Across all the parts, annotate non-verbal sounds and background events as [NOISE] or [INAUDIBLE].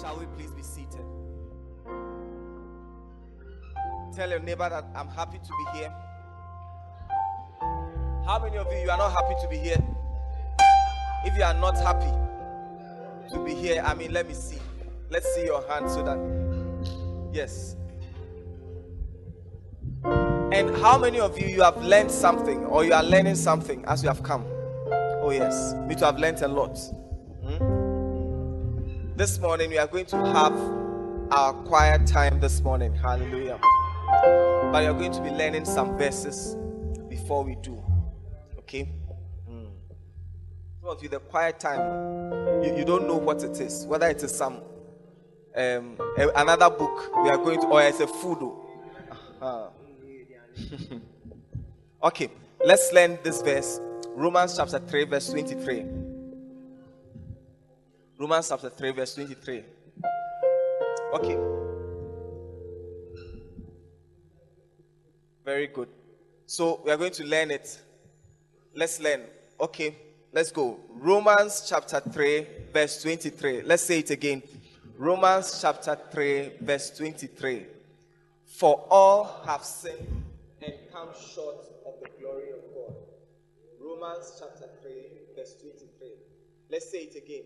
Shall we please be seated? Tell your neighbor that I'm happy to be here. How many of you you are not happy to be here? If you are not happy to be here, I mean, let me see. Let's see your hand so that yes. And how many of you you have learned something or you are learning something as you have come? Oh yes, me too. Have learned a lot. This morning we are going to have our quiet time. This morning, Hallelujah. But are going to be learning some verses before we do. Okay. Hmm. Some of you, the quiet time, you, you don't know what it is. Whether it is some um, another book we are going to, or it's a food. Uh-huh. [LAUGHS] okay, let's learn this verse. Romans chapter 3, verse 23. Romans chapter 3, verse 23. Okay. Very good. So we are going to learn it. Let's learn. Okay, let's go. Romans chapter 3, verse 23. Let's say it again. Romans chapter 3, verse 23. For all have sinned and come short of the glory of God. Romans chapter 3, verse 23. Let's say it again.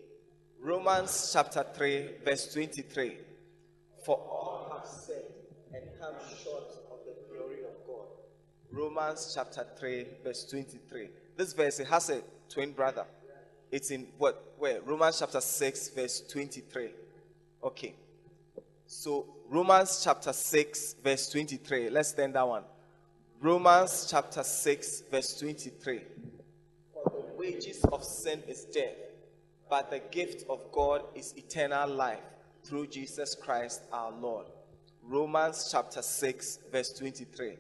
Romans chapter 3, verse 23. For all have sinned and come short of the glory of God. Romans chapter 3, verse 23. This verse has a twin brother. It's in what? Where? Romans chapter 6, verse 23. Okay. So Romans chapter 6, verse 23. Let's stand that one. Romans chapter 6, verse 23. For the wages of sin is death, but the gift of God is eternal life through Jesus Christ our Lord. Romans chapter 6, verse 23.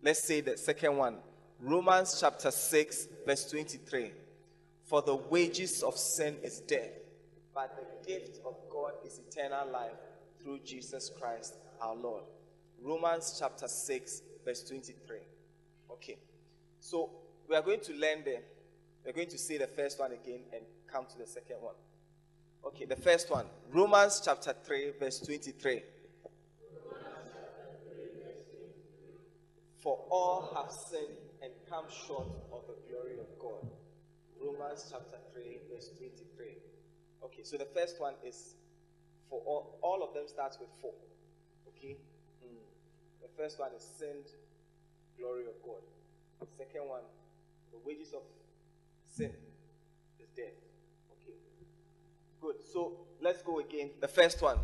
Let's say the second one. Romans chapter 6, verse 23. For the wages of sin is death, but the gift of God is eternal life through Jesus Christ our Lord. Romans chapter 6, verse 23. Okay. So we are going to learn the, we're going to see the first one again and come to the second one. Okay, the first one. Romans chapter 3, verse 23. For all have sinned and come short of the glory of God. Romans chapter 3, verse 23. Okay, so the first one is for all, all of them starts with four. Okay? Mm. The first one is sinned, glory of God. The second one, the wages of sin is death. Good. So let's go again. The first one,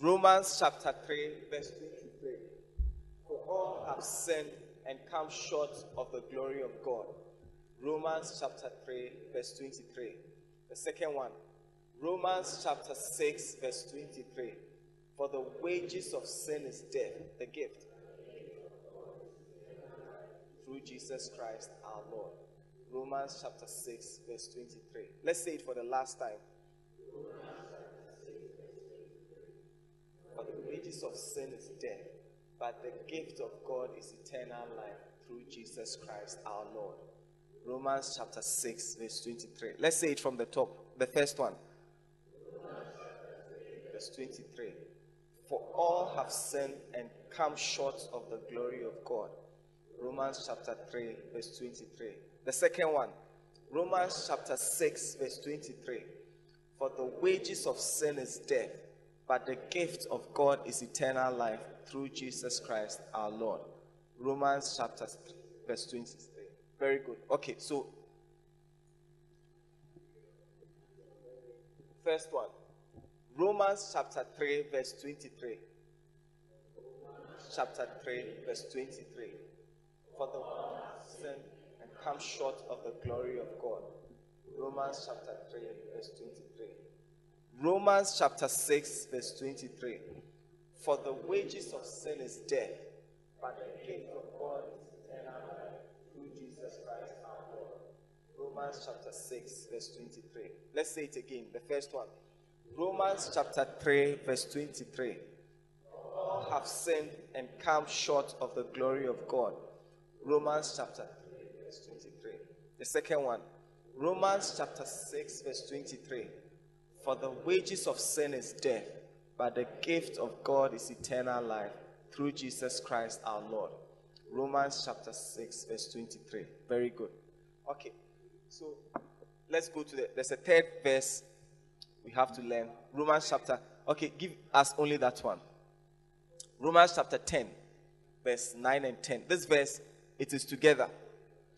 Romans chapter 3, verse 23. For all have sinned and come short of the glory of God. Romans chapter 3, verse 23. The second one, Romans chapter 6, verse 23. For the wages of sin is death, the gift. Through Jesus Christ our Lord. Romans chapter 6, verse 23. Let's say it for the last time. Wages of sin is death, but the gift of God is eternal life through Jesus Christ our Lord. Romans chapter 6, verse 23. Let's say it from the top. The first one verse 23. For all have sinned and come short of the glory of God. Romans chapter 3, verse 23. The second one, Romans chapter 6, verse 23. For the wages of sin is death, but the gift of God is eternal life through Jesus Christ our Lord. Romans chapter 3, verse 23. Very good. Okay, so first one. Romans chapter 3, verse 23. Chapter 3, verse 23. For the one sin and come short of the glory of God. Romans chapter 3, verse 23. Romans chapter 6, verse 23. For the wages of sin is death, but the gift of God is eternal life through Jesus Christ our Lord. Romans chapter 6, verse 23. Let's say it again. The first one. Romans chapter 3, verse 23. All have sinned and come short of the glory of God. Romans chapter 3, verse 23. The second one. Romans chapter 6, verse 23. For the wages of sin is death, but the gift of God is eternal life through Jesus Christ our Lord. Romans chapter 6, verse 23. Very good. Okay, so let's go to the. There's a third verse we have to learn. Romans chapter. Okay, give us only that one. Romans chapter 10, verse 9 and 10. This verse, it is together.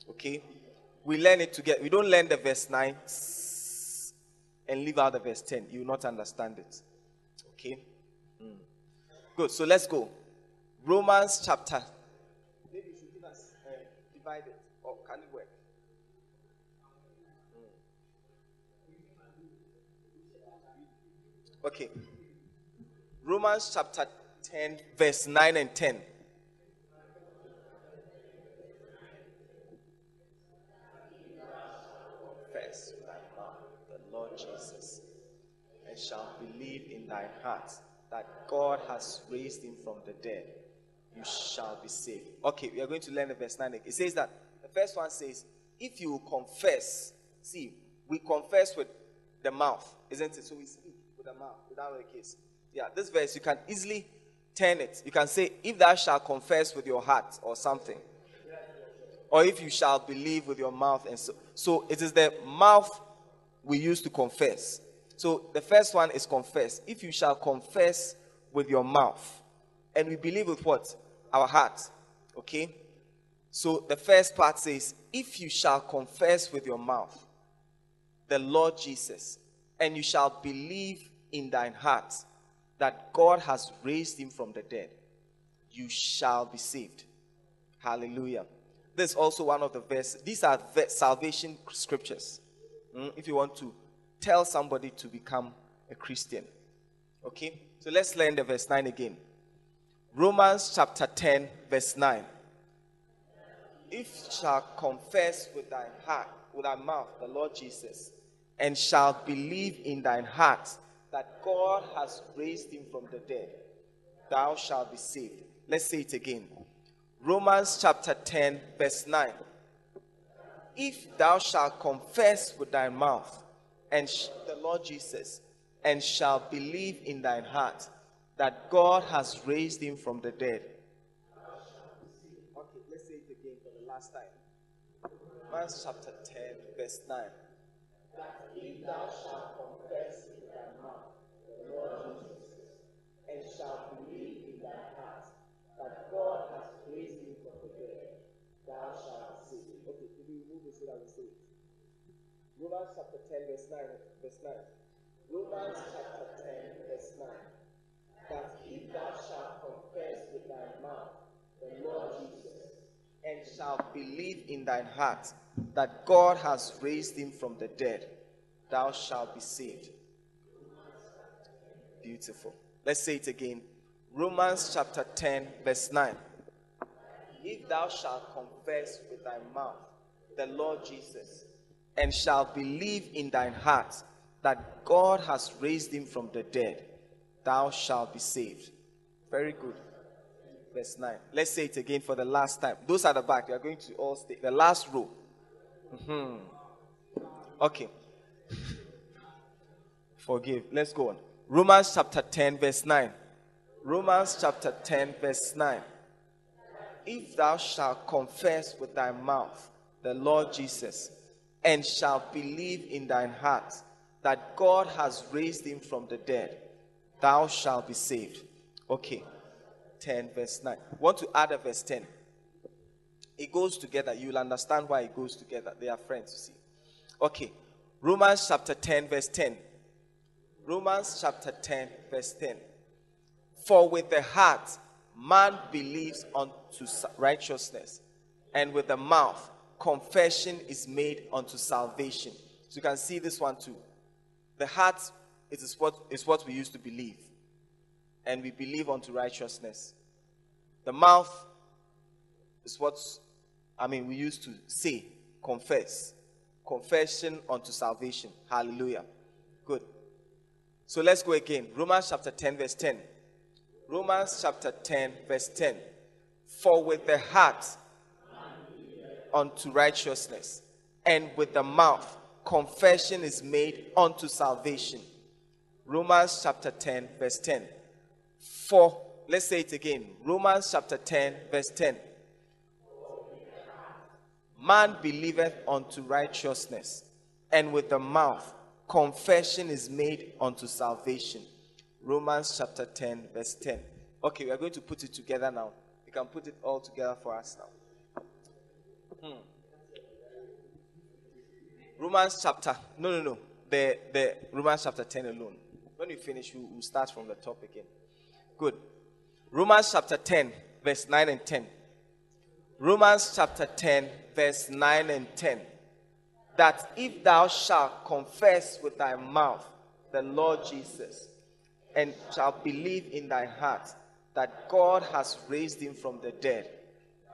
Okay? We learn it together. We don't learn the verse 9 and leave out the verse 10. You will not understand it. Okay? Mm. Good. So let's go. Romans chapter. Maybe you should give us uh, divide it. Or can it work? Mm. Okay. Romans chapter 10, verse 9 and 10. Shall believe in thy heart that God has raised him from the dead, you shall be saved. Okay, we are going to learn the verse 9. It says that the first one says, If you confess, see, we confess with the mouth, isn't it? So we speak with the mouth, without a case. Yeah, this verse, you can easily turn it. You can say, If thou shalt confess with your heart or something, or if you shall believe with your mouth. And so, so it is the mouth we use to confess. So the first one is confess. If you shall confess with your mouth, and we believe with what? Our heart. Okay? So the first part says, If you shall confess with your mouth the Lord Jesus, and you shall believe in thine heart that God has raised him from the dead, you shall be saved. Hallelujah. This is also one of the verses. These are salvation scriptures. Mm, if you want to tell somebody to become a Christian. Okay? So let's learn the verse 9 again. Romans chapter 10, verse 9. If shall confess with thine heart, with thy mouth, the Lord Jesus, and shall believe in thine heart that God has raised him from the dead, thou shalt be saved. Let's say it again. Romans chapter 10, verse 9. If thou shalt confess with thy mouth and sh- the Lord Jesus, and shall believe in thine heart that God has raised him from the dead. Okay, let's say it again for the last time. Romans chapter 10, verse 9. That if thou shalt confess with thy mouth the Lord Jesus, and shalt believe in thy heart that God has raised him from the dead, thou shalt be saved. Okay, if we remove it so that we say it. Romans chapter 10, verse 9. Verse 9. Romans chapter 10, verse 9. That if thou shalt confess with thy mouth the Lord Jesus, and shalt believe in thine heart that God has raised him from the dead, thou shalt be saved. Beautiful. Let's say it again. Romans chapter 10, verse 9. If thou shalt confess with thy mouth the Lord Jesus, and shalt believe in thine heart that God has raised him from the dead, thou shalt be saved. Very good. Verse 9. Let's say it again for the last time. Those at the back, you are going to all stay. The last row. Mm-hmm. Okay. Forgive. Let's go on. Romans chapter 10, verse 9. Romans chapter 10, verse 9. If thou shalt confess with thy mouth the Lord Jesus, and shall believe in thine heart that God has raised him from the dead, thou shalt be saved. Okay. 10, verse 9. Want to add a verse 10? It goes together. You'll understand why it goes together. They are friends, you see. Okay. Romans chapter 10, verse 10. Romans chapter 10, verse 10. For with the heart man believes unto righteousness, and with the mouth confession is made unto salvation. So you can see this one too. The heart is what is what we used to believe, and we believe unto righteousness. The mouth is what I mean we used to say, confess, confession unto salvation. Hallelujah. Good. So let's go again. Romans chapter 10, verse 10. Romans chapter 10, verse 10. For with the heart unto righteousness, and with the mouth confession is made unto salvation. Romans chapter 10, verse 10. For, let's say it again Romans chapter 10, verse 10. Man believeth unto righteousness, and with the mouth confession is made unto salvation. Romans chapter 10, verse 10. Okay, we are going to put it together now. We can put it all together for us now. Hmm. Romans chapter, no, no, no. The, the Romans chapter 10 alone. When we finish, we'll, we'll start from the top again. Good. Romans chapter 10, verse 9 and 10. Romans chapter 10, verse 9 and 10. That if thou shalt confess with thy mouth the Lord Jesus, and shalt believe in thy heart that God has raised him from the dead,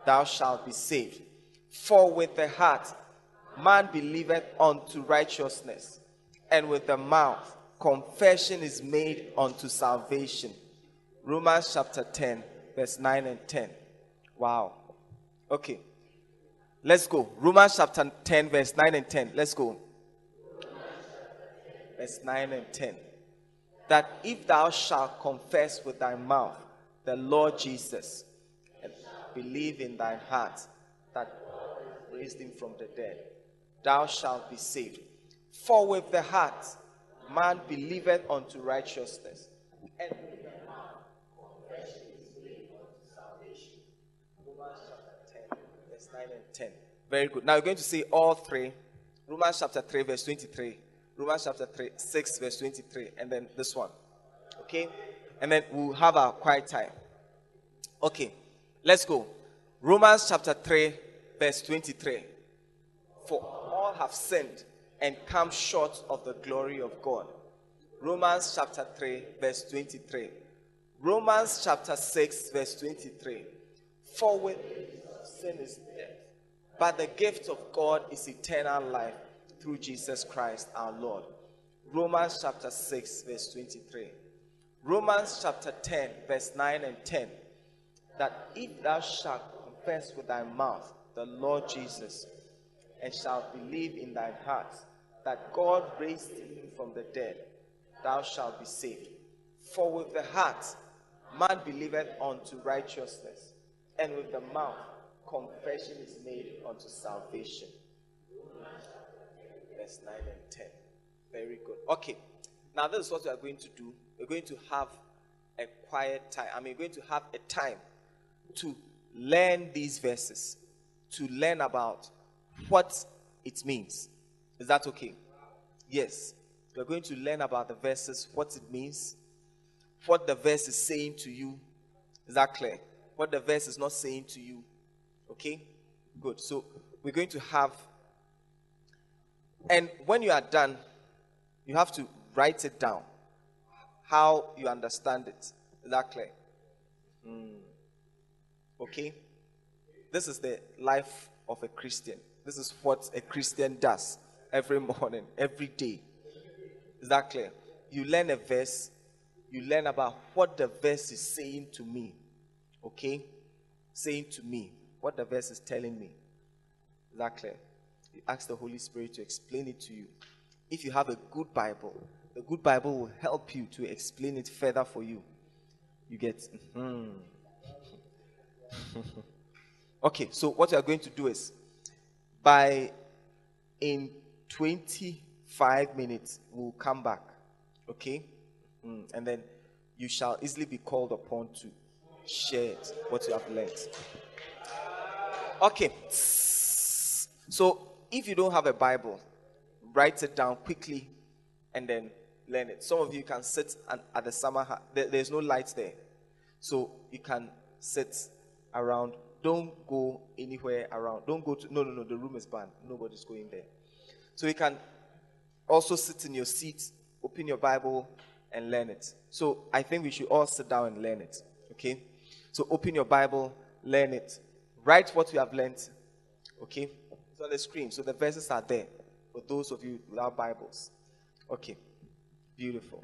thou shalt be saved. For with the heart man believeth unto righteousness, and with the mouth confession is made unto salvation. Romans chapter 10, verse 9 and 10. Wow. Okay. Let's go. Romans chapter 10, verse 9 and 10. Let's go. Verse 9 and 10. That if thou shalt confess with thy mouth the Lord Jesus and believe in thine heart that raised him from the dead, thou shalt be saved. For with the heart man believeth unto righteousness, and with the mouth confession is made unto salvation. Romans chapter 10, verse 9 and 10. Very good. Now we're going to see all three. Romans chapter 3, verse 23. Romans chapter 3, 6, verse 23. And then this one. Okay? And then we'll have our quiet time. Okay. Let's go. Romans chapter 3, verse 23. For all have sinned and come short of the glory of God. Romans chapter 3, verse 23. Romans chapter 6, verse 23. For with sin is death, but the gift of God is eternal life through Jesus Christ our Lord. Romans chapter 6, verse 23. Romans chapter 10, verse 9 and 10. That if thou shalt confess with thy mouth the Lord Jesus, and shalt believe in thine heart that God raised him from the dead, thou shalt be saved. For with the heart man believeth unto righteousness, and with the mouth confession is made unto salvation. Verse 9 and 10. Very good. Okay. Now, this is what we are going to do. We're going to have a quiet time. I mean, we're going to have a time to learn these verses, to learn about what it means. Is that okay? Yes. We're going to learn about the verses, what it means, what the verse is saying to you. Is that clear? What the verse is not saying to you. Okay? Good. So we're going to have, and when you are done, you have to write it down how you understand it. Is that clear? Mm. Okay? This is the life of a Christian. This is what a Christian does every morning, every day. Is that clear? You learn a verse, you learn about what the verse is saying to me. Okay? Saying to me what the verse is telling me. Is that clear? You ask the Holy Spirit to explain it to you. If you have a good Bible, the good Bible will help you to explain it further for you. You get. Mm. [LAUGHS] okay, so what we are going to do is by in 25 minutes we'll come back okay? Mm, and then you shall easily be called upon to share what you have learned okay so if you don't have a bible write it down quickly and then learn it. Some of you can sit and at the summer there's no lights there. So you can sit around don't go anywhere around. Don't go to, no, no, no, the room is banned. Nobody's going there. So you can also sit in your seat, open your Bible, and learn it. So I think we should all sit down and learn it. Okay? So open your Bible, learn it. Write what you have learned. Okay? It's on the screen. So the verses are there for those of you without Bibles. Okay. Beautiful.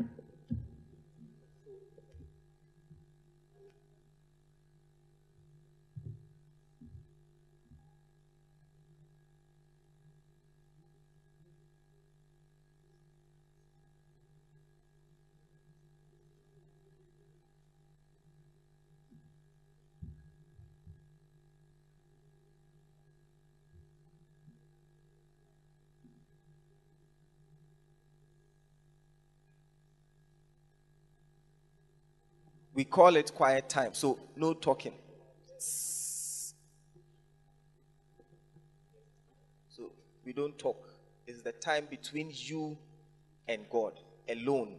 We call it quiet time. So no talking. So we don't talk. It's the time between you and God alone.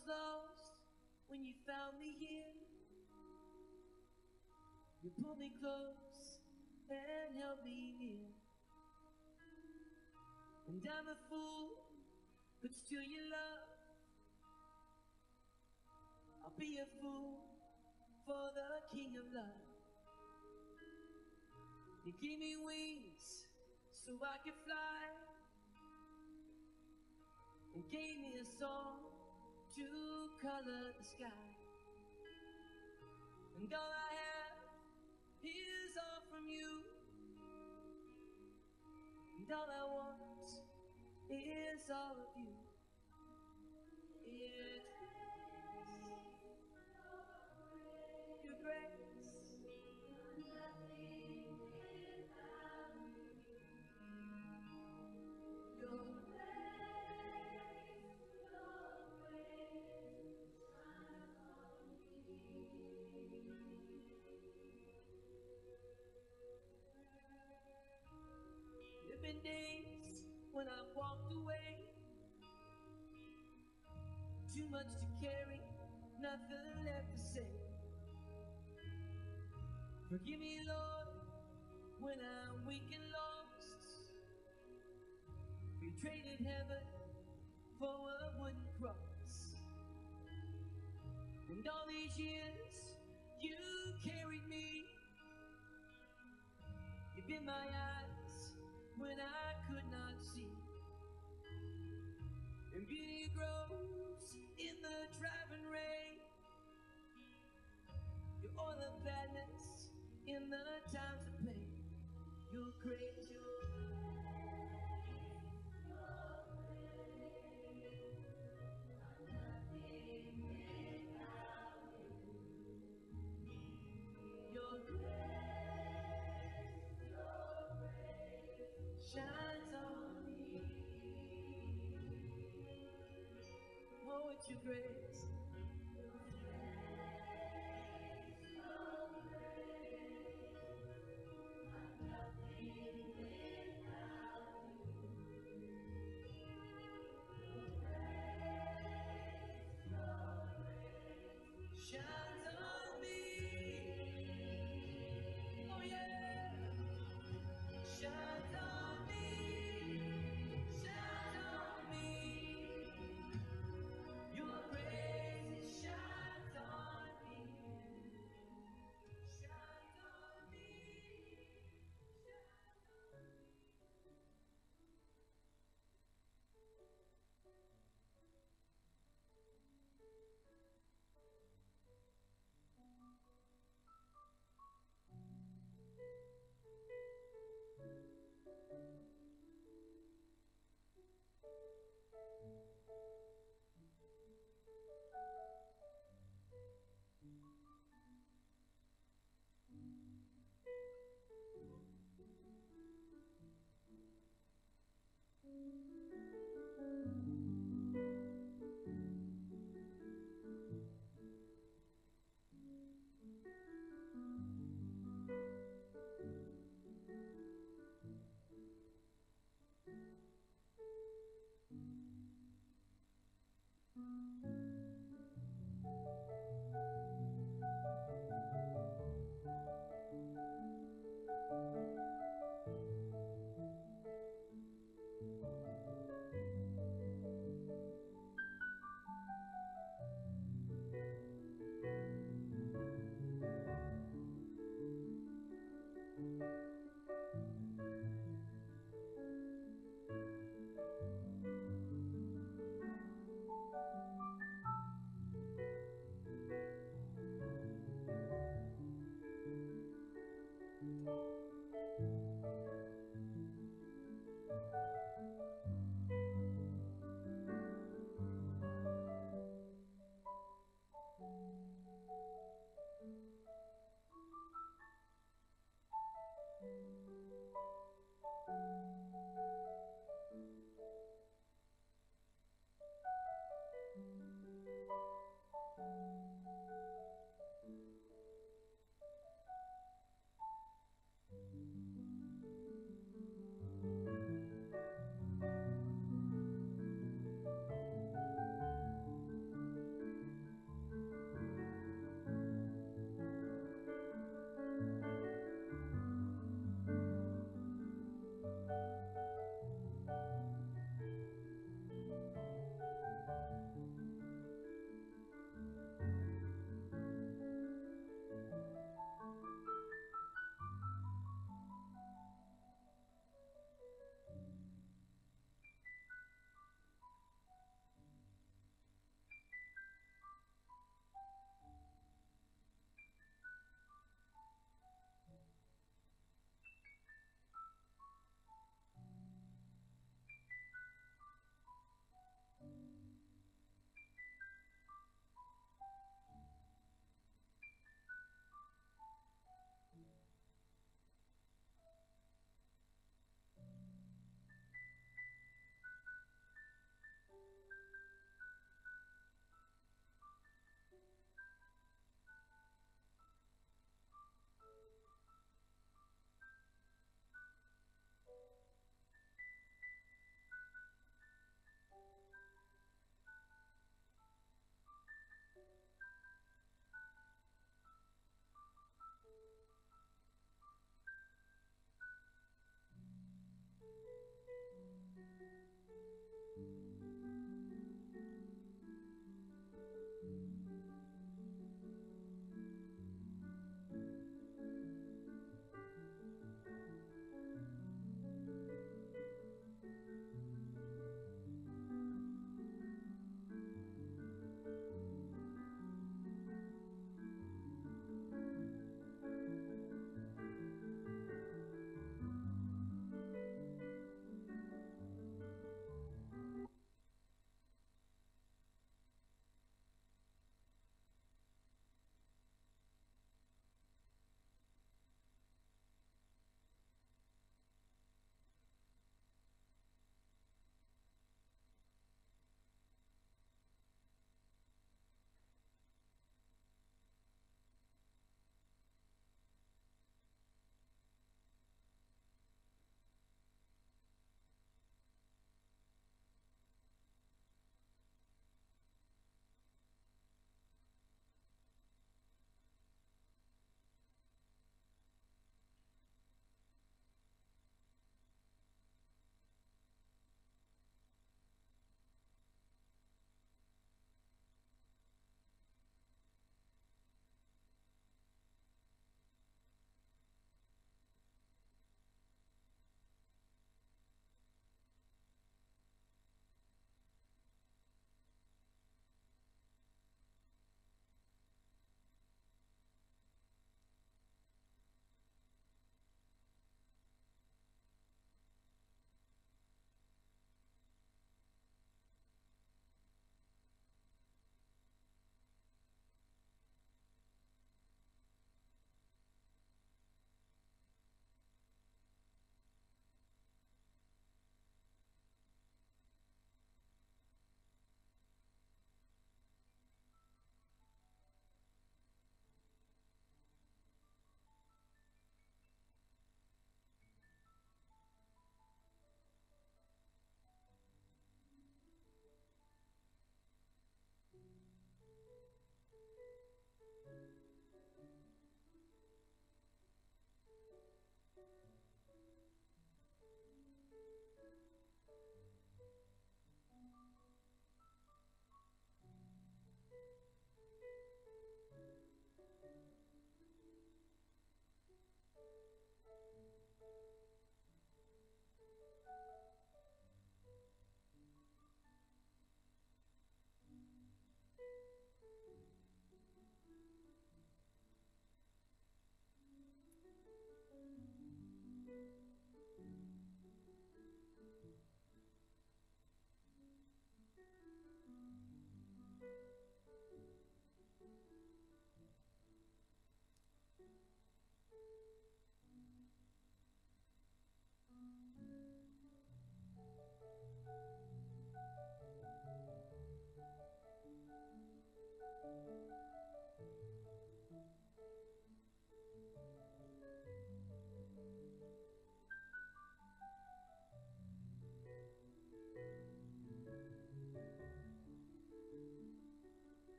Was lost when you found me here. You pulled me close and held me near. And I'm a fool, but still you love. I'll be a fool for the King of Love. You gave me wings so I could fly, and gave me a song to color the sky. And all I have is all from you. And all I want is all of you. It's Too much to carry, nothing left to say. Forgive me, Lord, when I'm weak and lost. We traded heaven for a wooden cross. And all these years, you carried me. You've been my eyes in the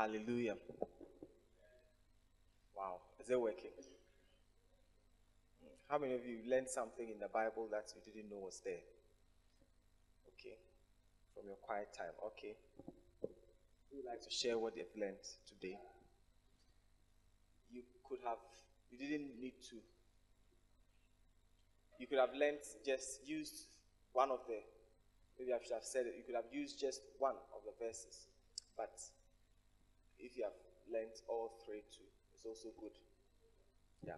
Hallelujah. Wow. Is it working? How many of you learned something in the Bible that you didn't know was there? Okay. From your quiet time. Okay. Who would like to share what they've learned today? You could have, you didn't need to. You could have learned just used one of the, maybe I should have said it, you could have used just one of the verses. But if you have learned all three too, it's also good. Yeah.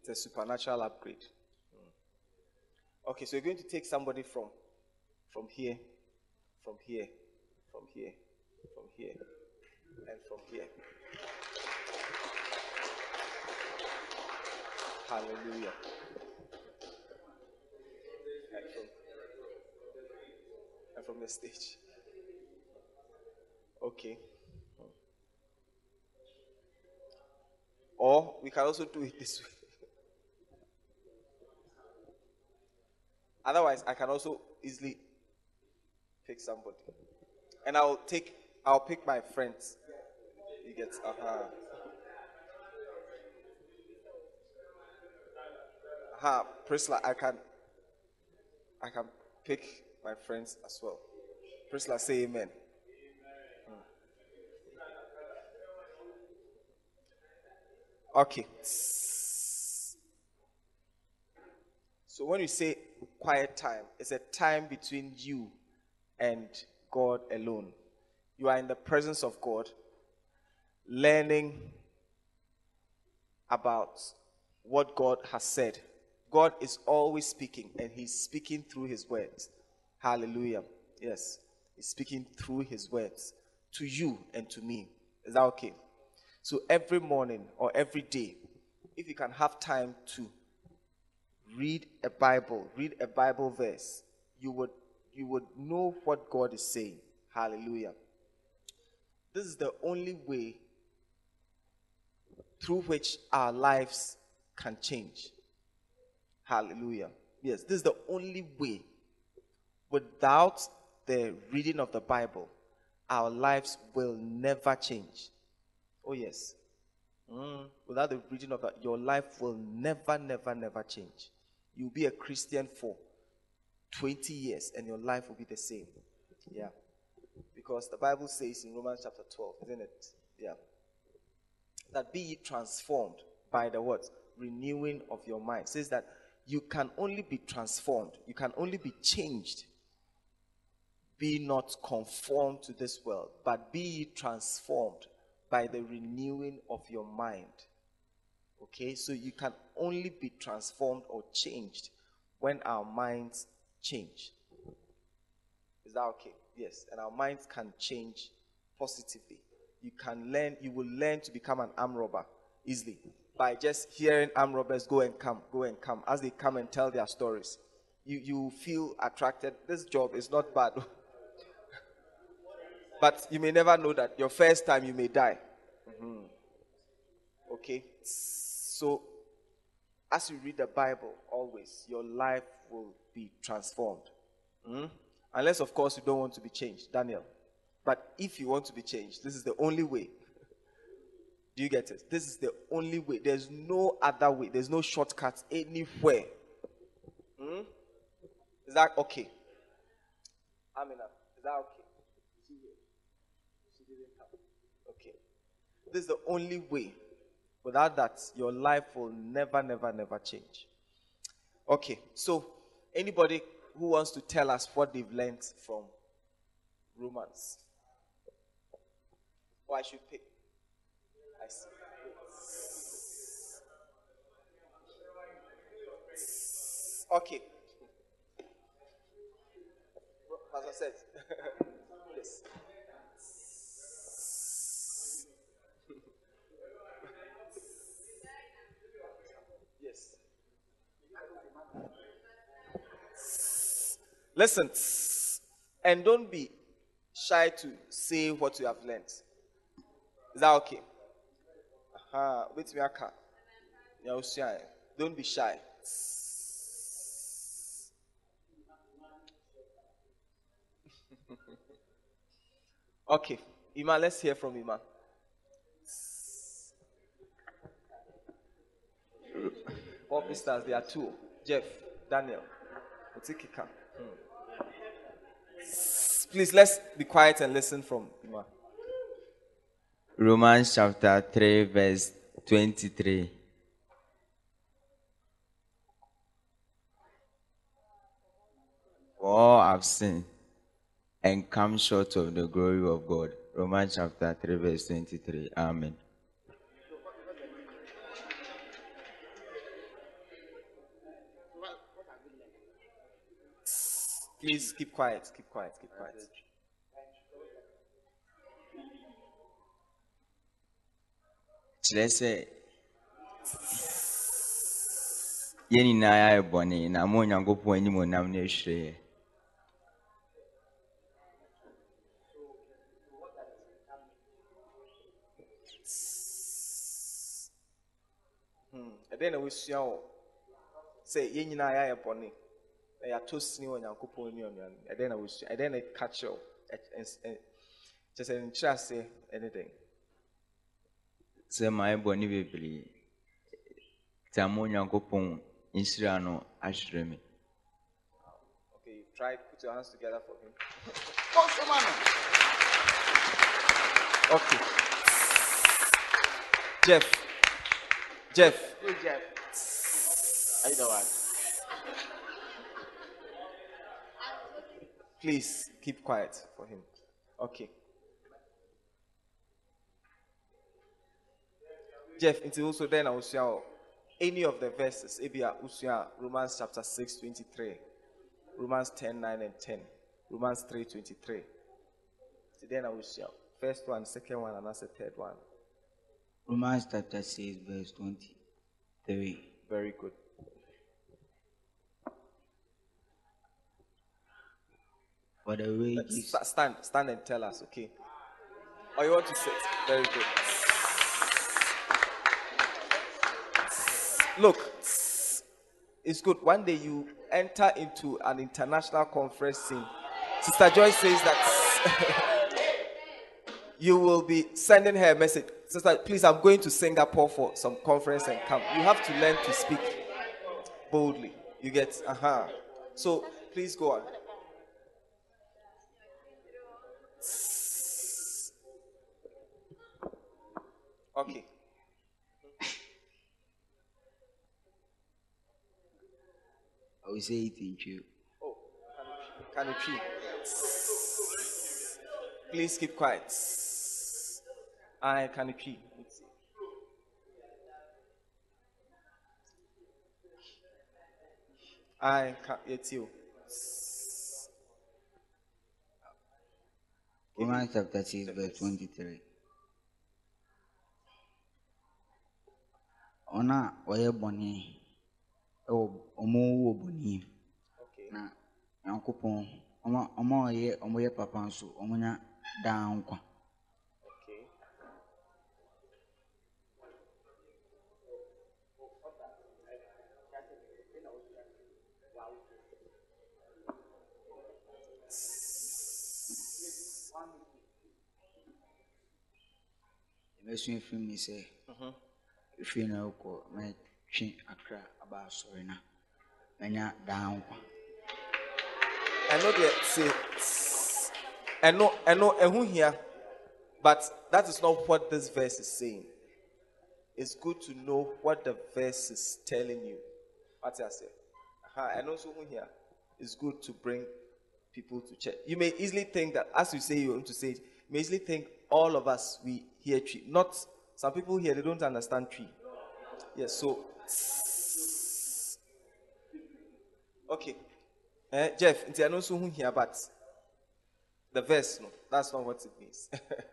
It's a supernatural upgrade. Okay, so you're going to take somebody from from here, from here, from here, from here, and from here. Hallelujah. And from, and from the stage. Okay. Or we can also do it this way. [LAUGHS] Otherwise, I can also easily pick somebody. And I'll take I'll pick my friends. You get uh-huh. Uh-huh. Priscilla, I can I can pick my friends as well. Priscilla, say amen. Hmm. Okay. So when you say quiet time, it's a time between you and God alone. You are in the presence of God, learning about what God has said. God is always speaking, and He's speaking through His words. Hallelujah. Yes, He's speaking through His words to you and to me. Is that okay? So every morning or every day, if you can have time to read a Bible, read a Bible verse, you would you would know what God is saying. Hallelujah. This is the only way through which our lives can change. Hallelujah. Yes, this is the only way. Without the reading of the Bible, our lives will never change. Oh, yes. Mm, without the reading of that, your life will never, never, never change. You'll be a Christian for 20 years and your life will be the same. Yeah. Because the Bible says in Romans chapter 12, isn't it? Yeah. That be transformed by the what? Renewing of your mind. It says that you can only be transformed, you can only be changed. Be not conformed to this world, but be transformed by the renewing of your mind. Okay, so you can only be transformed or changed when our minds change. Is that okay? Yes, and our minds can change positively. You can learn, you will learn to become an arm robber easily by just hearing arm robbers go and come, go and come as they come and tell their stories. You, you feel attracted. This job is not bad. [LAUGHS] But you may never know that your first time you may die. Mhm. Okay? So, as you read the Bible, always, your life will be transformed. Mm? Unless, of course, you don't want to be changed, Daniel. But if you want to be changed, this is the only way. [LAUGHS] Do you get it? This is the only way. There's no other way. There's no shortcuts anywhere. Hmm? Is that okay? Amina, is that okay? Is she here? She didn't come. Okay. This is the only way. Without that, your life will never, never, never change. Okay, so anybody who wants to tell us what they've learned from Romans? Or I should pick. I see. Okay. Pastor says. [LAUGHS] yes. Listen, and don't be shy to say what you have learned. Is that okay? Aha, wait me aka. Eh. Don't be shy. [LAUGHS] okay, Ima, let's hear from Ima. What sisters? There are two. Jeff, Daniel. Otikika. Please, let's be quiet and listen from Ima. Romans chapter 3, verse 23. For all have sinned and come short of the glory of God. Romans chapter 3, verse 23. Amen. Please keep quiet, keep quiet, keep quiet. kyerɛ sɛ yɛn nyinaa ayɛ bɔne na ma onyankopɔn anim onam no ahwire yɛ ɛdɛn na wɔasua wɔ sɛ yɛn nyinaa yɛayɛ bɔne na yɛatɔ sini wɔ nyankopɔn ne ɔnuano ɛdɛn na wɔasua ɛdɛn na ɛka kyerɛw Ɛ- ɛns- ɛ- kyerɛ sɛ nkyerɛ aseɛ ɛne dɛn sɛ maayɛ bɔne bebree nti ama onyankopɔn nhyira no ahwere me okay you try put your hands together for him. Okay. Jeff. Jeff. Hey Jeff. How you doing? Please keep quiet for him. Okay. Jeff nti also then i will share any of the verses. Ebi a usua romans chapter 6 23 romans 10 9 and 10 romans 3 23 nti then i will share first one second one and that's the third one. Romans chapter 6, verse 23. very good For the Sta- stand stand and tell us okay? Or you want to sit? Very good. Look it's good. One day you enter into an international conference scene. Sister joyce says that [LAUGHS] you will be sending her a message. Sister please i'm going to singapore for some conference and come. You have to learn to speak boldly. You get uh-huh. So please go on okay I will say it in. Oh, can you? Please keep quiet. I can tree. I can't it's you. Romans chapter 6, verse 23. Ɔno a ɔyɛ bɔne ɛwɔ ɔmo wɔ bɔne mu. Okay. na nyankopɔn ɔma ɔma ɔyɛ ɔmo yɛ papa nso ɔmo nya daa nkwa ɛbɛso efiri mi sɛ efiri na ɛkɔ mɛtwe akra aba asɔre na mɛnya daa nkwa I know they say, I know, I know, ehun here, but that is not what this verse is saying. It's good to know what the verse is telling you. I say, uh and also ehun here, it's good to bring people to church. You may easily think that, as you say, you want to say it, you may easily think all of us we hear tree. Not some people here they don't understand tree. Yes, so okay. Eh, Jeff, ɛno nso ho hia but the verse no, that's not what it means.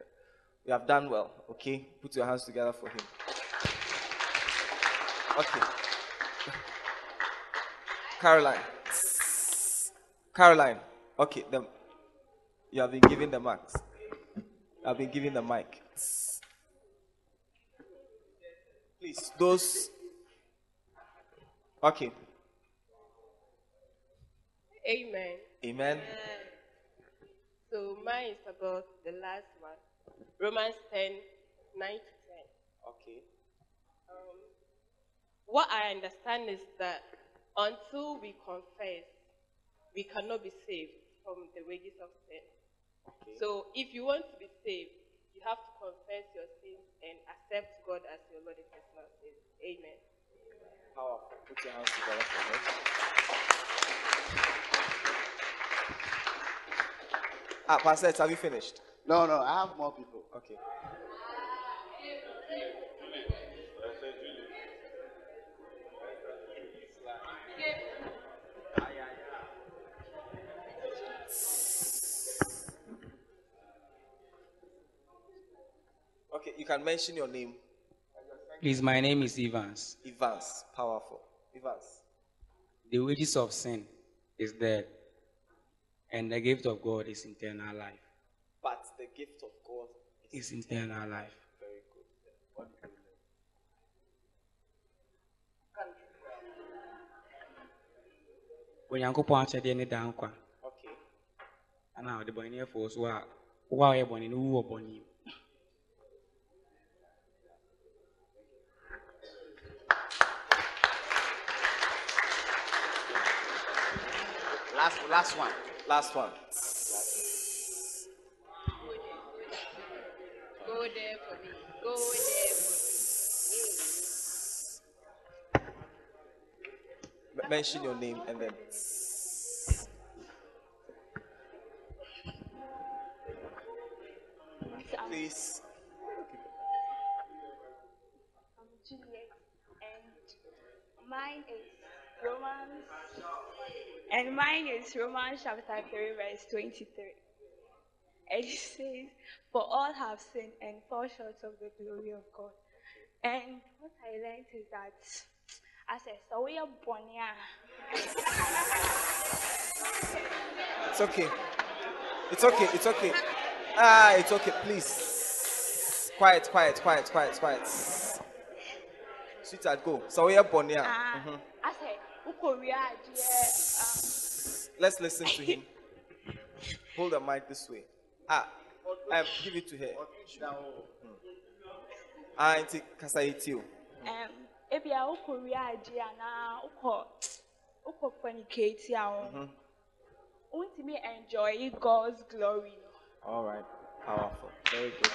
[LAUGHS] you have done well, okay? Put your hands together for him. Okay. [LAUGHS] Caroline. Caroline. Okay, the, you have been given the marks. I've been given the mic. Please, those. Okay. Amen. Amen. So mine is about the last one. Romans 10, 9 to 10. Okay. Um, what I understand is that until we confess, we cannot be saved from the wages of sin. Okay. So if you want to be saved, you have to confess your sins and accept God as your Lord and personal Savior. Amen. Powerful. Put your hands together for her. Ah, Pastor, have you finished? No, no, I have more people. Okay. You can mention your name. Please, my name is Evans. Evans. Powerful. Evans. The wages of sin is death, and the gift of God is eternal life. But the gift of God is Is eternal life. very good. What did you learn? onyankopɔn akyɛdeɛ ne daa nkwa Okay. ana ɔde bɔnefoɔ so a wo a ɔyɛ bɔne no wu wɔ bɔne mu Last, last one. Last one. Go there for me. Go there for M- mention your name and then. Please. I'm Juliet, and mine is Romans, and mine is Romans chapter 3, verse 23. And it says, For all have sinned and fall short of the glory of God. And what I learned is that, as a so we are born here. It's okay. It's okay. It's okay. Ah, it's okay. Please. Quiet, quiet, quiet, quiet, quiet. Sweetheart, go. So we are born here. Ah, as a Ukoria, Let's listen to him. [LAUGHS] Hold the mic this way. Ah, um, give it to her. Ah, auntie, kasa iti o. um, ebi a wokɔ wiagye anaa wokɔ wokɔ fornicate a wo wontumi enjoy god's glory All right. Powerful. Very good.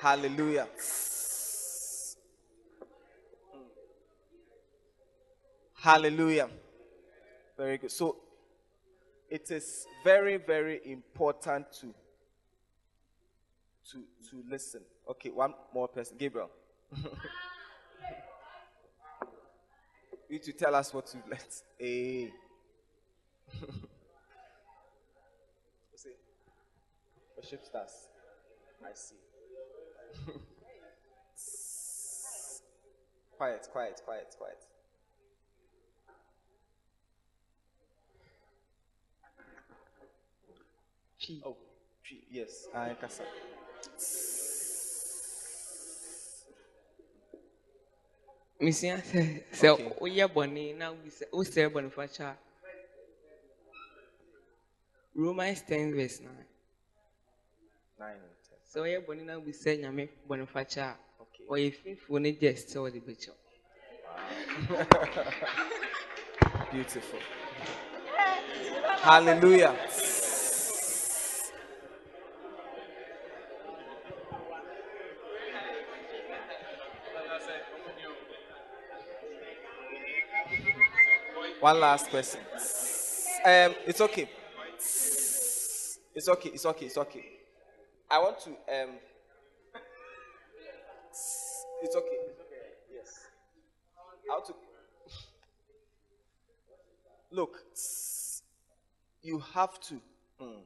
Hallelujah. Hallelujah. Very good. So it is very, very important to to to listen. Okay, one more person. Gabriel. [LAUGHS] you to tell us what you've learned. Hey. [LAUGHS] Worship stars. I see. [LAUGHS] quiet, quiet, quiet, quiet. Oh, yes. I can mesua sɛ sɛ Okay. woyɛ bɔne na wosrɛ bɔnefakyɛ a romans 10 verse 9 Nine and ten. sɛ woyɛ bɔne na wobisa nyame bɔnefakyɛ a Okay. ɔyɛ fifoɔ no gye sɛ wɔde bɛkyɛw Beautiful. Hallelujah. One last question. Um, it's okay. It's okay. It's okay. It's okay. I want to. Um, it's okay. Yes. Want to. Look, you have to. mm.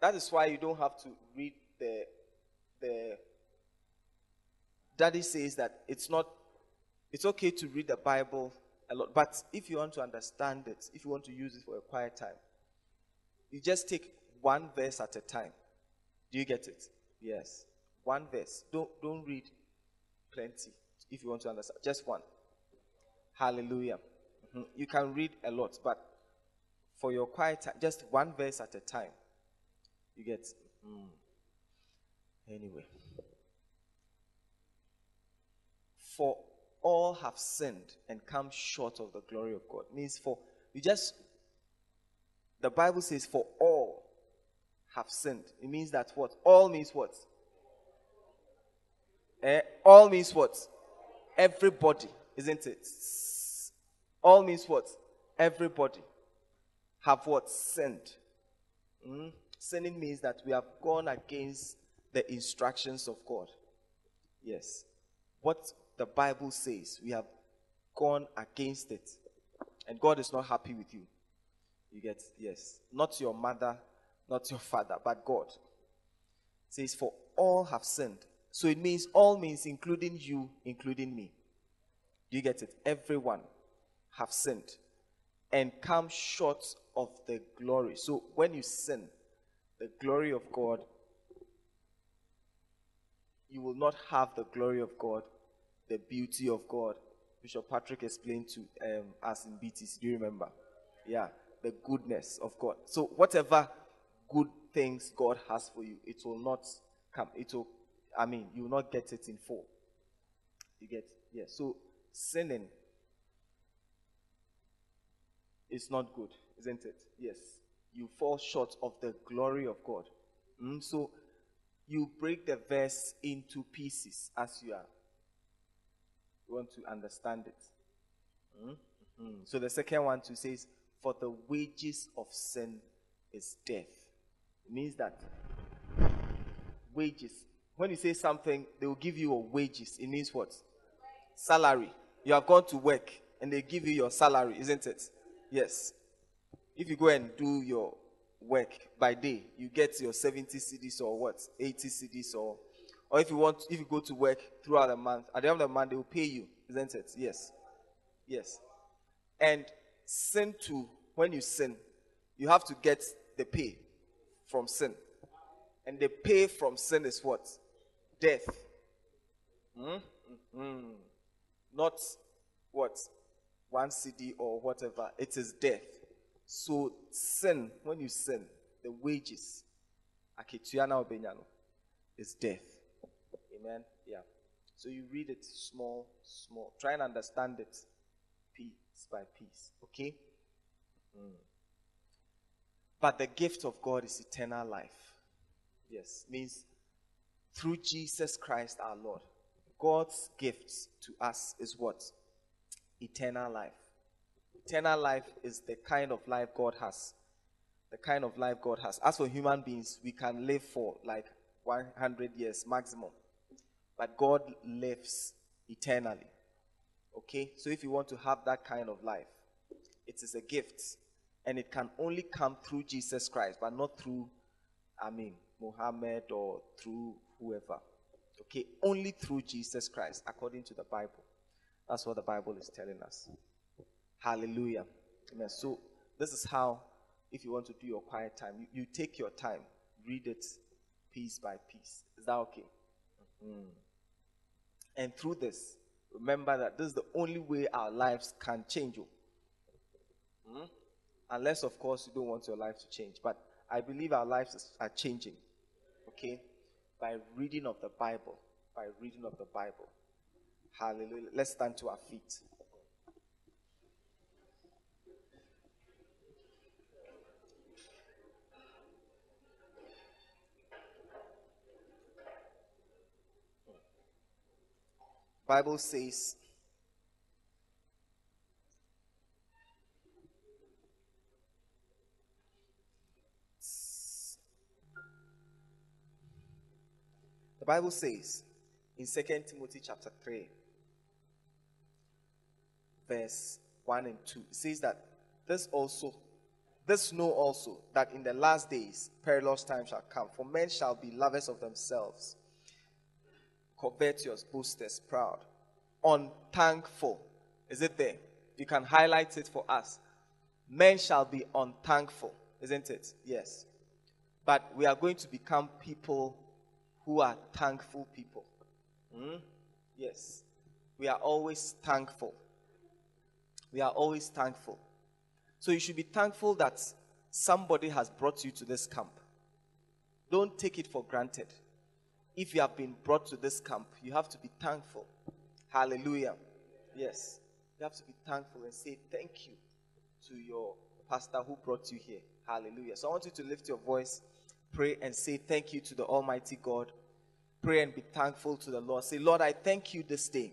That is why you don't have to read the the. Daddy says that it's not. It's okay to read the Bible a lot, but if you want to understand it, if you want to use it for a quiet time, you just take one verse at a time. Do you get it? Yes, one verse. Don't don't read plenty if you want to understand. Just one. Hallelujah. Mhm. You can read a lot, but for your quiet time, just one verse at a time. You get. mm. Anyway. For all have sinned and come short of the glory of God. Means for you just the Bible says for all have sinned. It means that what? All means what? Eh? All means what? Everybody, isn't it? All means what? Everybody have what? Sinned. Mm? Sinning means that we have gone against the instructions of God. Yes. What the Bible says, we have gone against it. And God is not happy with you. You get, yes. Not your mother, not your father, but God. It says, For all have sinned. So it means all means including you, including me. Do you get it? Everyone have sinned and come short of the glory. So when you sin, the glory of God, you will not have the glory of God, the beauty of God. Bishop Patrick explained to um, us in BTC. Do you remember? Yeah, the goodness of God. So whatever good things God has for you, it will not come. It will, I mean, you will not get it in full. You get, yeah. So sinning is not good, isn't it? Yes. You fall short of the glory of God. Mm, so you break the verse into pieces as you are. You want to understand it. Mm? Mhm. So the second one too says, For the wages of sin is death. It means that wages. When you say something, they will give you a wages. It means what? Salary. You have gone to work and they give you your salary, isn't it? Yes. If you go and do your work by day, you get your 70 cedis or what? 80 cedis or or if you want if you go to work throughout the month, at the end of the month they will pay you, isn't it? Yes. Yes. And sin too, when you sin, you have to get the pay from sin. And the pay from sin is what? Death. Hmm? Mhm. Not what? One cedi or whatever. It is death. So sin, when you sin, the wages, akituana obenyano, is death. Amen. Yeah. So you read it small, small. Try and understand it piece by piece. Okay? Mm. But the gift of God is eternal life. Yes. Means through Jesus Christ our Lord. God's gift to us is what? Eternal life. Eternal life is the kind of life God has. The kind of life God has. As for human beings, we can live for like 100 years maximum. But God lives eternally. Okay? So if you want to have that kind of life, it is a gift. And it can only come through Jesus Christ, but not through, I mean, Muhammad or through whoever. Okay? Only through Jesus Christ, according to the Bible. That's what the Bible is telling us. Hallelujah. Amen. So, this is how, if you want to do your quiet time, you, you take your time, read it piece by piece. Is that okay? Mhm. And through this, remember that this is the only way our lives can change. oh. Hmm? Unless, of course, you don't want your life to change. But I believe our lives are changing. Okay? By reading of the Bible. By reading of the Bible. Hallelujah. Let's stand to our feet. Bible says The Bible says in 2 Timothy chapter 3 verse 1 and 2 it says that this also this know also that in the last days perilous times shall come for men shall be lovers of themselves covetous, boasters, proud, unthankful. Is it there? You can highlight it for us. Men shall be unthankful, isn't it? Yes. But we are going to become people who are thankful people. Hmm? Yes. We are always thankful. We are always thankful. So you should be thankful that somebody has brought you to this camp. Don't take it for granted. If you have been brought to this camp, you have to be thankful. Hallelujah. Yes. You have to be thankful and say thank you to your pastor who brought you here. Hallelujah. So I want you to lift your voice, pray, and say thank you to the Almighty God. Pray and be thankful to the Lord. Say, Lord, I thank you this day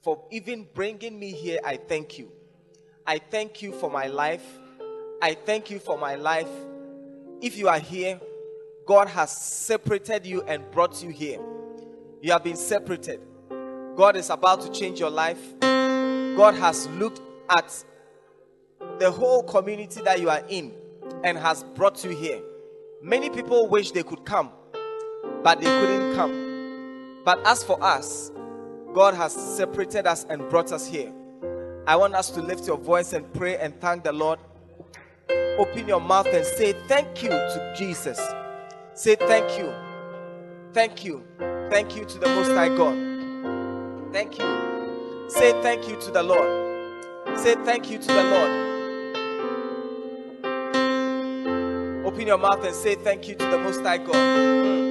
for even bringing me here. I thank you. I thank you for my life. I thank you for my life. If you are here, God has separated you and brought you here. You have been separated. God is about to change your life. God has looked at the whole community that you are in and has brought you here. Many people wish they could come, but they couldn't come. But as for us, God has separated us and brought us here. I want us to lift your voice and pray and thank the Lord. Open your mouth and say thank you to Jesus. Say thank you. Thank you. Thank you to the Most High God. Thank you. Say thank you to the Lord. Say thank you to the Lord. Open your mouth and say thank you to the Most High God. Mm.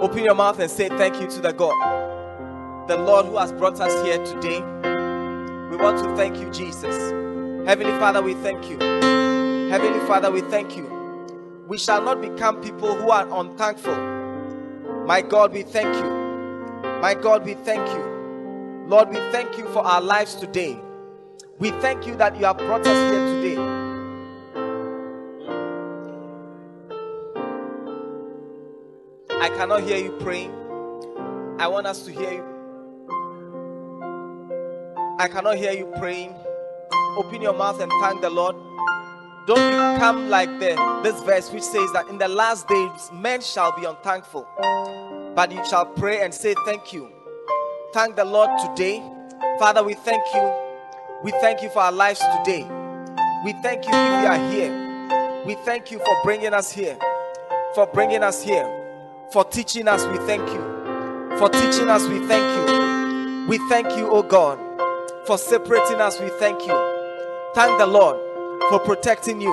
Open your mouth and say thank you to the God, the Lord who has brought us here today. We want to thank you, Jesus. Heavenly Father, we thank you. Heavenly Father, we thank you. We shall not become people who are unthankful. My God, we thank you. My God, we thank you. Lord, we thank you for our lives today. We thank you that you have brought us here today. I cannot hear you praying. I want us to hear you. I cannot hear you praying. Open your mouth and thank the Lord. Don't become like the this verse which says that in the last days men shall be unthankful, but you shall pray and say thank you. Thank the Lord today. Father, we thank you. We thank you for our lives today. We thank you if you are here. We thank you for bringing us here. For bringing us here. For teaching us, we thank you. For teaching us, we thank you. We thank you, oh God. For separating us, we thank you. Thank the Lord for protecting you,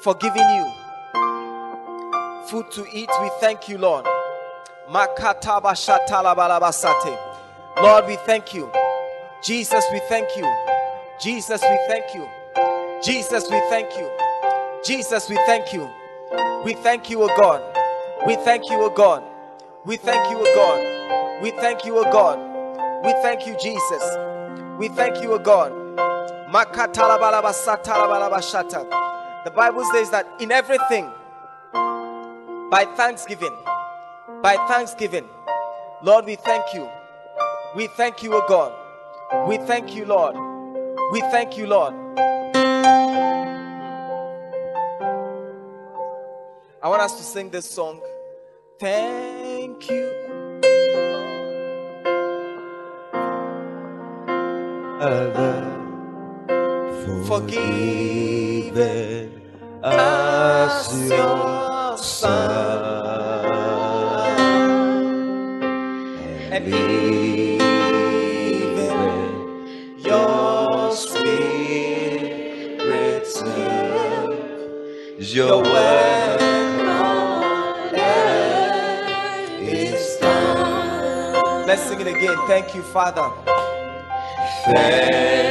for giving you food to eat. We thank you, Lord. Lord, we thank you. Jesus, we thank you. Jesus, we thank you. Jesus, we thank you. Jesus, we thank you. We thank you, O God. We thank you, O God. We thank you, O God. We thank you, O God. We thank you, Jesus. We thank you, O God. The Bible says that in everything, by thanksgiving, by thanksgiving, Lord, we thank you. We thank you, O God. We thank you, Lord. We thank you, Lord. I want us to sing this song. Thank you. Forgive us your son and even your spirit your work on earth is done. Let's sing it again. Thank you, Father. Thank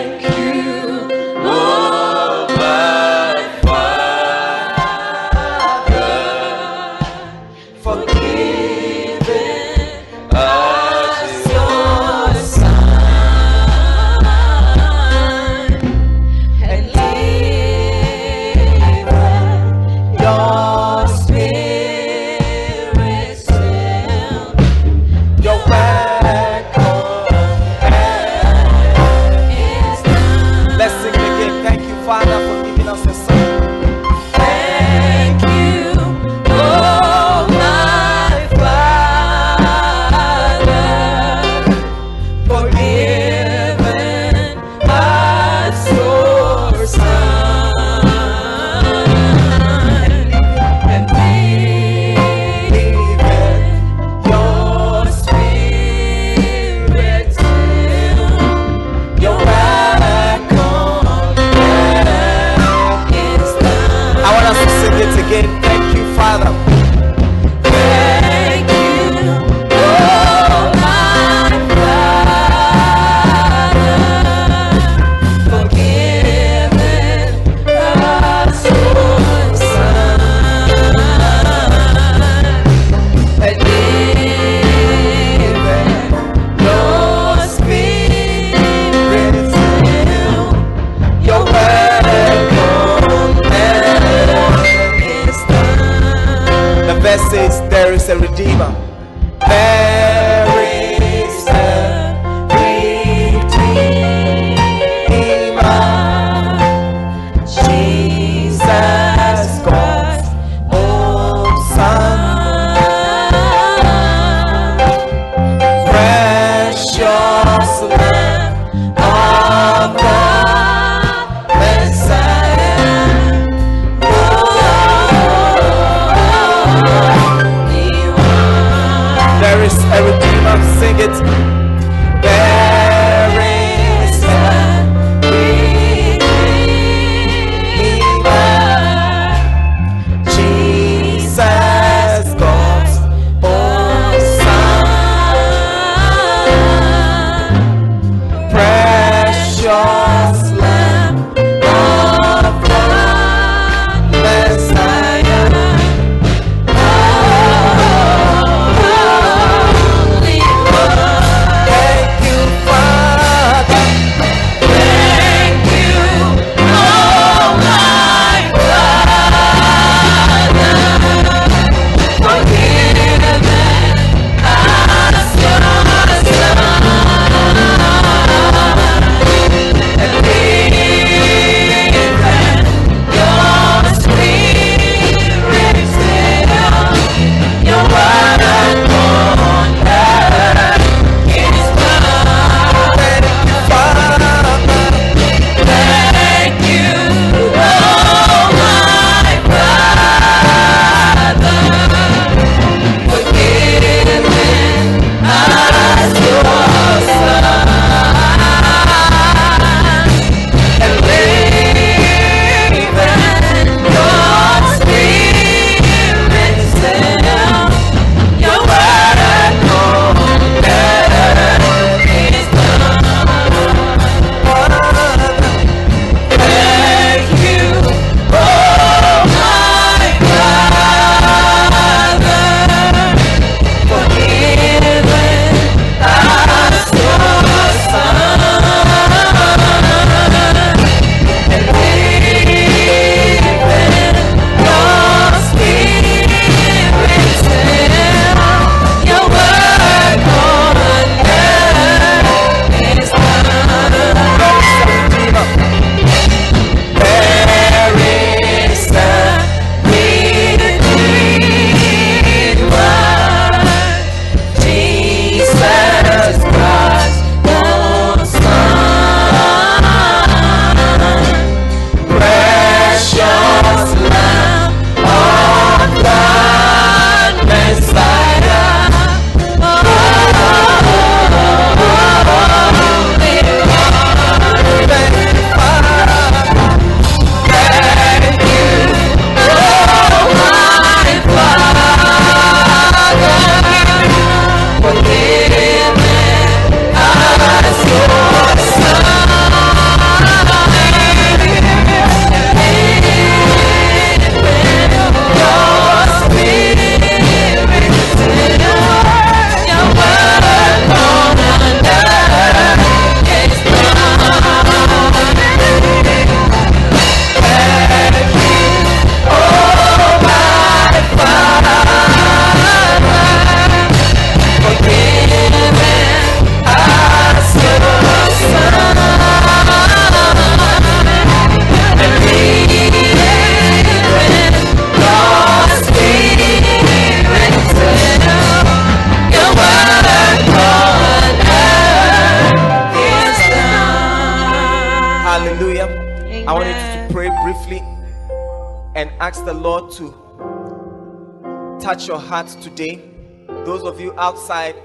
touch your heart today. Those of you outside,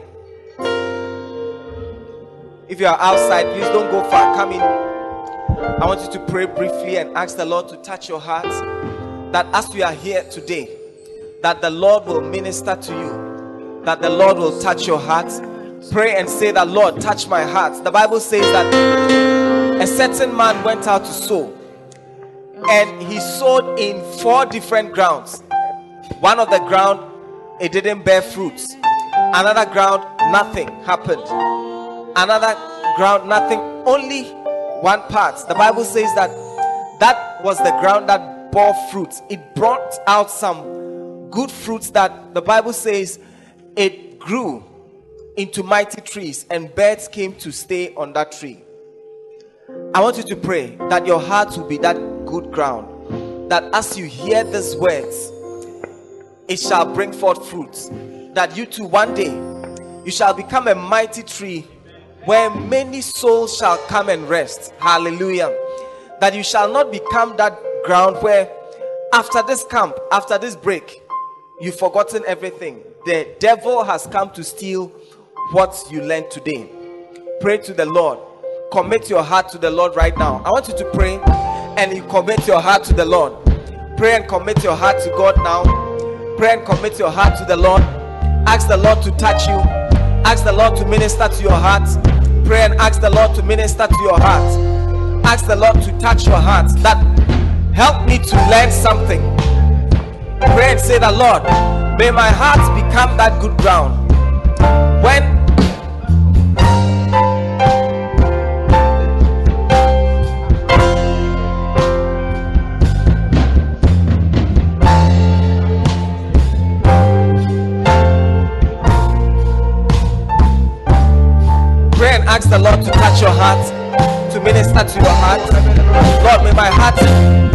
if you are outside, please don't go far. Come in. I want you to pray briefly and ask the Lord to touch your heart. That as you are here today, that the Lord will minister to you, that the Lord will touch your heart. Pray and say that Lord, touch my heart. The Bible says that a certain man went out to sow, and he sowed in four different grounds. One of the ground it didn't bear fruits. Another ground nothing happened. Another ground nothing. Only one part. The Bible says that that was the ground that bore fruits. It brought out some good fruits that the Bible says it grew into mighty trees and birds came to stay on that tree. I want you to pray that your heart will be that good ground. That as you hear these words, it shall bring forth fruits. That you too, one day, you shall become a mighty tree where many souls shall come and rest. Hallelujah. That you shall not become that ground where, after this camp, after this break, you've forgotten everything. The devil has come to steal what you learned today. Pray to the Lord. Commit your heart to the Lord right now. I want you to pray and you commit your heart to the Lord. Pray and commit your heart to God now. Pray and commit your heart to the Lord. Ask the Lord to touch you. Ask the Lord to minister to your heart. Pray and ask the Lord to minister to your heart. Ask the Lord to touch your heart. That help me to learn something. Pray and say that Lord, may my heart become that good ground. When ask the Lord to touch your heart, to minister to your heart. Lord, may my heart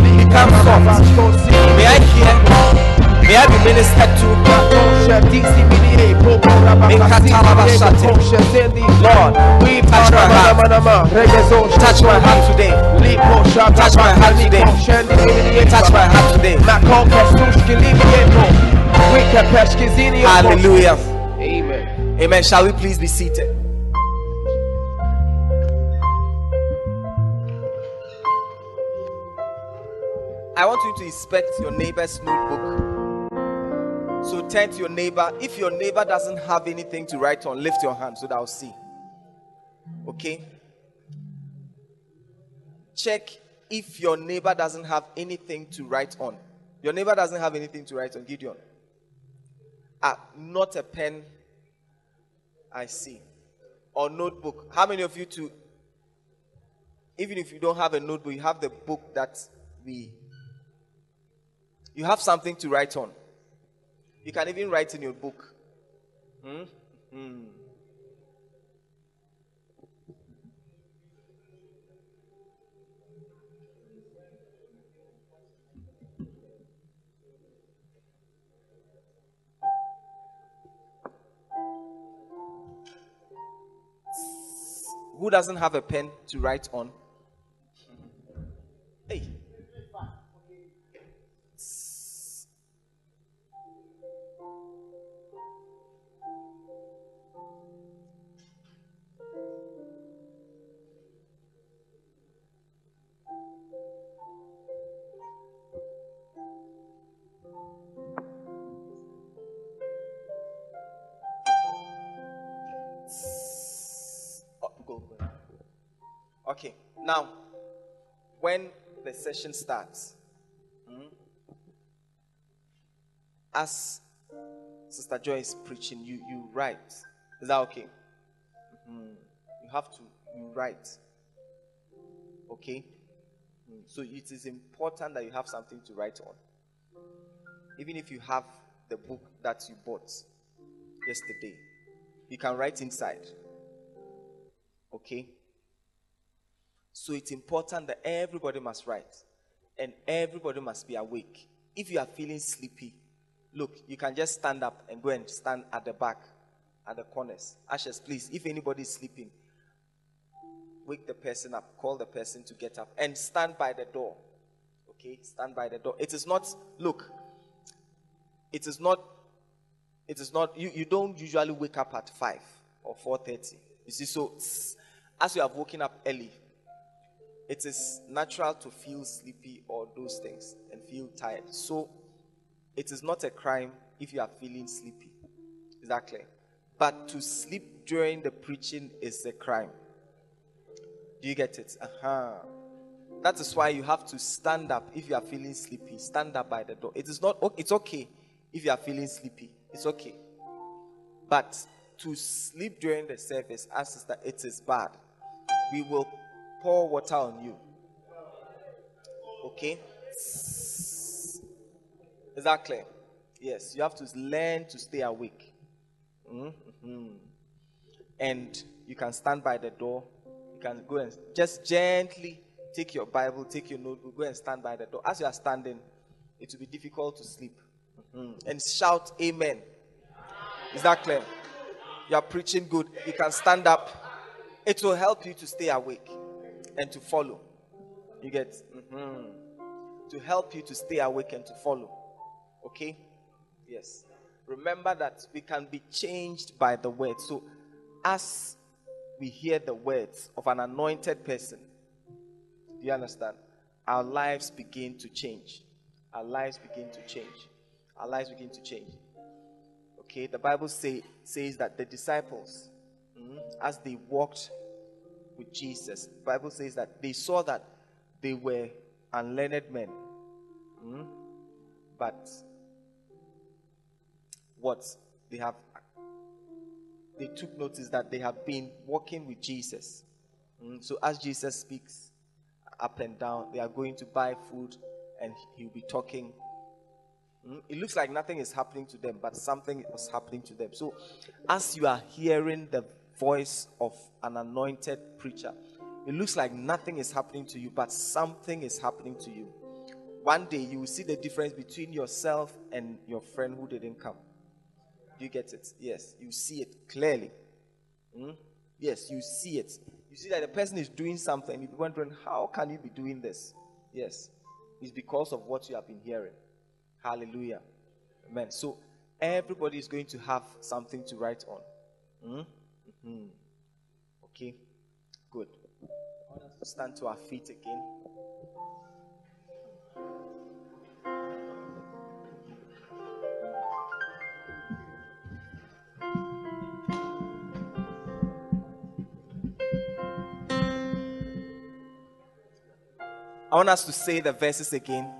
become soft. May I hear, may I be ministered to. Lord, touch my heart. Touch my heart today. Touch my heart today. Touch my heart today. Hallelujah. Amen. Amen. Shall we please be seated? Want you to inspect your neighbor's notebook. So turn to your neighbor. If your neighbor doesn't have anything to write on, lift your hand so that I'll see. Okay? Check if your neighbor doesn't have anything to write on. Your neighbor doesn't have anything to write on, Gideon. Ah, not a pen. I see. Or notebook. How many of you to even if you don't have a notebook, you have the book that we you have something to write on. You can even write in your book. Hmm? Hmm. Who doesn't have a pen to write on? Okay, now, when the session starts, hmm, as Sister Joy is preaching, you, you write. Is that okay? Mhm. You have to you write. Okay? Mm, So it is important that you have something to write on. Even if you have the book that you bought yesterday, you can write inside. Okay? So it's important that everybody must write and everybody must be awake. If you are feeling sleepy, look, you can just stand up and go and stand at the back, at the corners. Ashes, please, if anybody is sleeping, wake the person up, call the person to get up, and stand by the door. Okay, stand by the door. It is not, look, it is not, it is not, you, you don't usually wake up at 5 or 4.30. You see, so as you have woken up early, it is natural to feel sleepy or those things and feel tired. So it is not a crime if you are feeling sleepy. Clear? But to sleep during the preaching is a crime. Do you get it? Uh-huh. That is why you have to stand up if you are feeling sleepy. Stand up by the door. It is not it's okay if you are feeling sleepy. It's okay. But to sleep during the service, as sister, it is bad. We will pour water on you. Okay? Is that clear? Yes, you have to learn to stay awake. Mhm. And you can stand by the door. You can go and just gently take your Bible, take your notebook, go and stand by the door. As you are standing, it will be difficult to sleep. Mhm. And shout, Amen. Is that clear? You are preaching good. You can stand up. It will help you to stay awake and to follow. You get mhm. to help you to stay awake and to follow. Okay? Yes. Remember that we can be changed by the word. So, as we hear the words of an anointed person, do you understand? Our lives begin to change. Our lives begin to change. Our lives begin to change. Okay, the Bible say, says that the disciples, mm, as they walked with Jesus, the Bible says that they saw that they were unlearned men. Mm, but what they have they took notice that they have been walking with Jesus. Mm, so as Jesus speaks up and down, they are going to buy food and he'll be talking. Mm, It looks like nothing is happening to them, but something was happening to them. So as you are hearing the voice of an anointed preacher, it looks like nothing is happening to you, but something is happening to you. One day you will see the difference between yourself and your friend who didn't come. Do you get it? Yes, you see it clearly. Hmm? Yes, you see it. You see that the person is doing something. You'll be wondering, how can you be doing this? Yes, it's because of what you have been hearing. Hallelujah. Amen. So everybody is going to have something to write on. Hmm? Mhm. Okay, good. Stand to our feet again. I want us to say the verses again.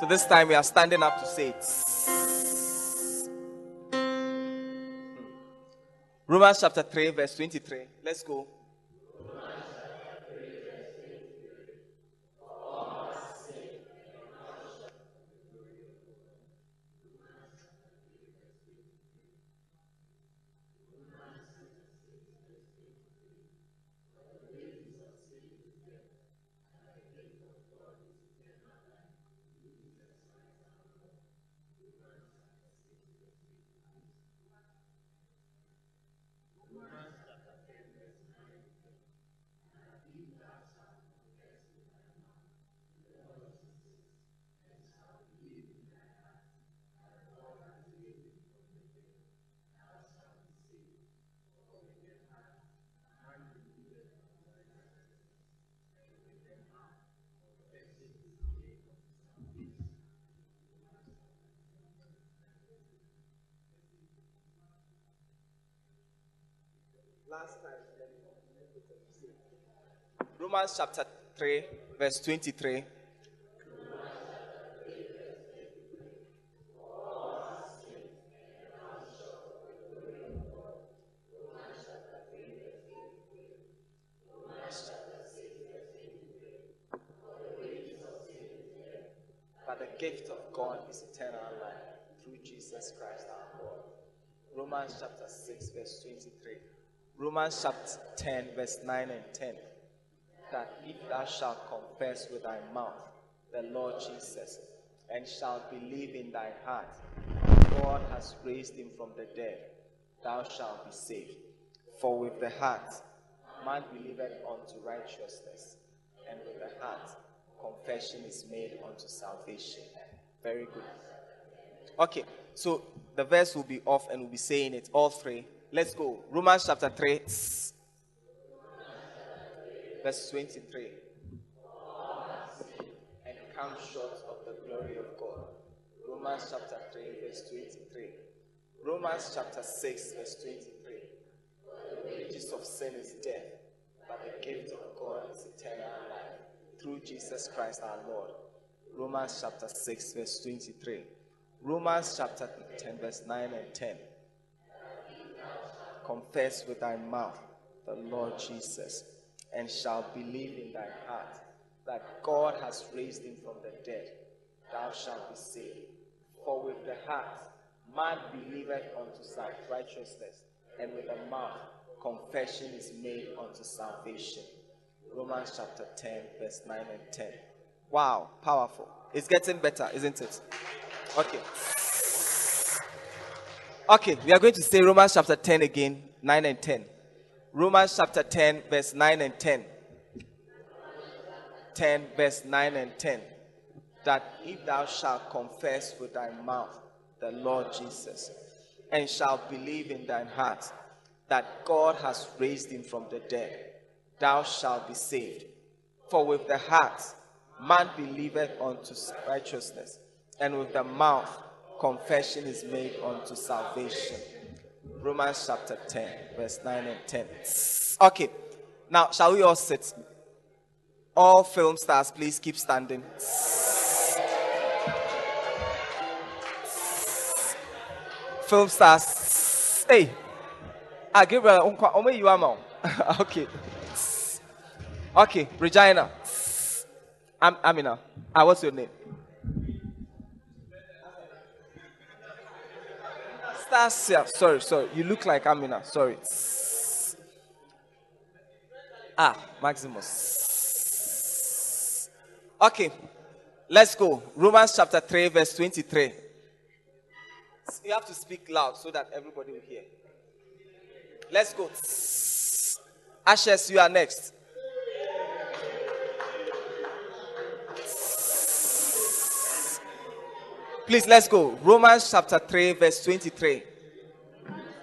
So this time we are standing up to say it. Romans chapter 3, verse 23. Let's go. Romans chapter 3, verse 23. But the gift of God is eternal life through Jesus Christ our Lord. Romans chapter 6, verse 23. Romans chapter 10, verse 9 and 10. That if thou shalt confess with thy mouth the Lord Jesus, and shalt believe in thy heart God has raised him from the dead, thou shalt be saved. For with the heart man believeth unto righteousness, and with the heart confession is made unto salvation. Very good. Okay, so the verse will be off and we'll be saying it all three. Let's go. Romans chapter 3, verse 23. And come short of the glory of God. Romans chapter 3, verse 23. Romans chapter 6, verse 23. The wages of sin is death, but the gift of God is eternal life through Jesus Christ our Lord. Romans chapter 6, verse 23. Romans chapter 10, verse 9 and 10. Confess with thy mouth the Lord Jesus, and shall believe in thy heart that God has raised him from the dead, thou shalt be saved. For with the heart man believeth unto righteousness, and with the mouth confession is made unto salvation. Romans chapter 10, verse 9 and 10. Wow, powerful. It's getting better, isn't it? Okay. Okay, we are going to say Romans chapter 10 again, 9 and 10. Romans chapter 10, verse 9 and 10. 10, verse 9 and 10. That if thou shalt confess with thy mouth the Lord Jesus, and shalt believe in thine heart that God has raised him from the dead, thou shalt be saved. For with the heart man believeth unto righteousness, and with the mouth confession is made unto salvation. Romans chapter 10, verse 9 and 10. Okay, now shall we all sit? All film stars, please keep standing. Film stars. Hey, ah, Gabriel, ome you am [LAUGHS] Okay. Okay, Regina. I'm Amina. Ah, what's your name? Stasia. Sorry, sorry. You look like Amina. Sorry. Ah, Maximus. Okay, let's go. Romans chapter 3, verse 23. You have to speak loud so that everybody will hear. Let's go. Ashes, you are next. Please, let's go. Romans chapter 3, verse 23.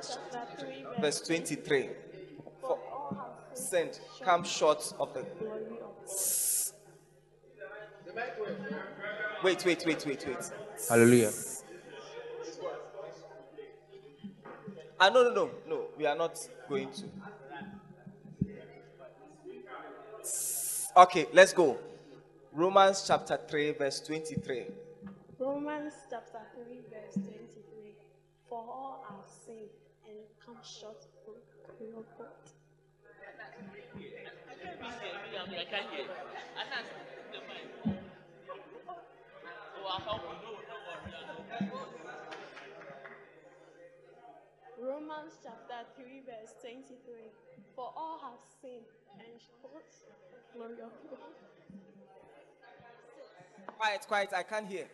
Chapter 3, Verse 23. For sinned, come short of the. Wait, wait, wait, wait, wait. Hallelujah. Ah, no, no, no, no. We are not going to. Okay, let's go. Romans chapter 3, verse 23. Romans chapter 3, verse 23. For all are sinned and come short of the glory of God. Romans chapter 3, verse 23. For all have sinned and short of glory of God. Quiet, quiet. I can't hear.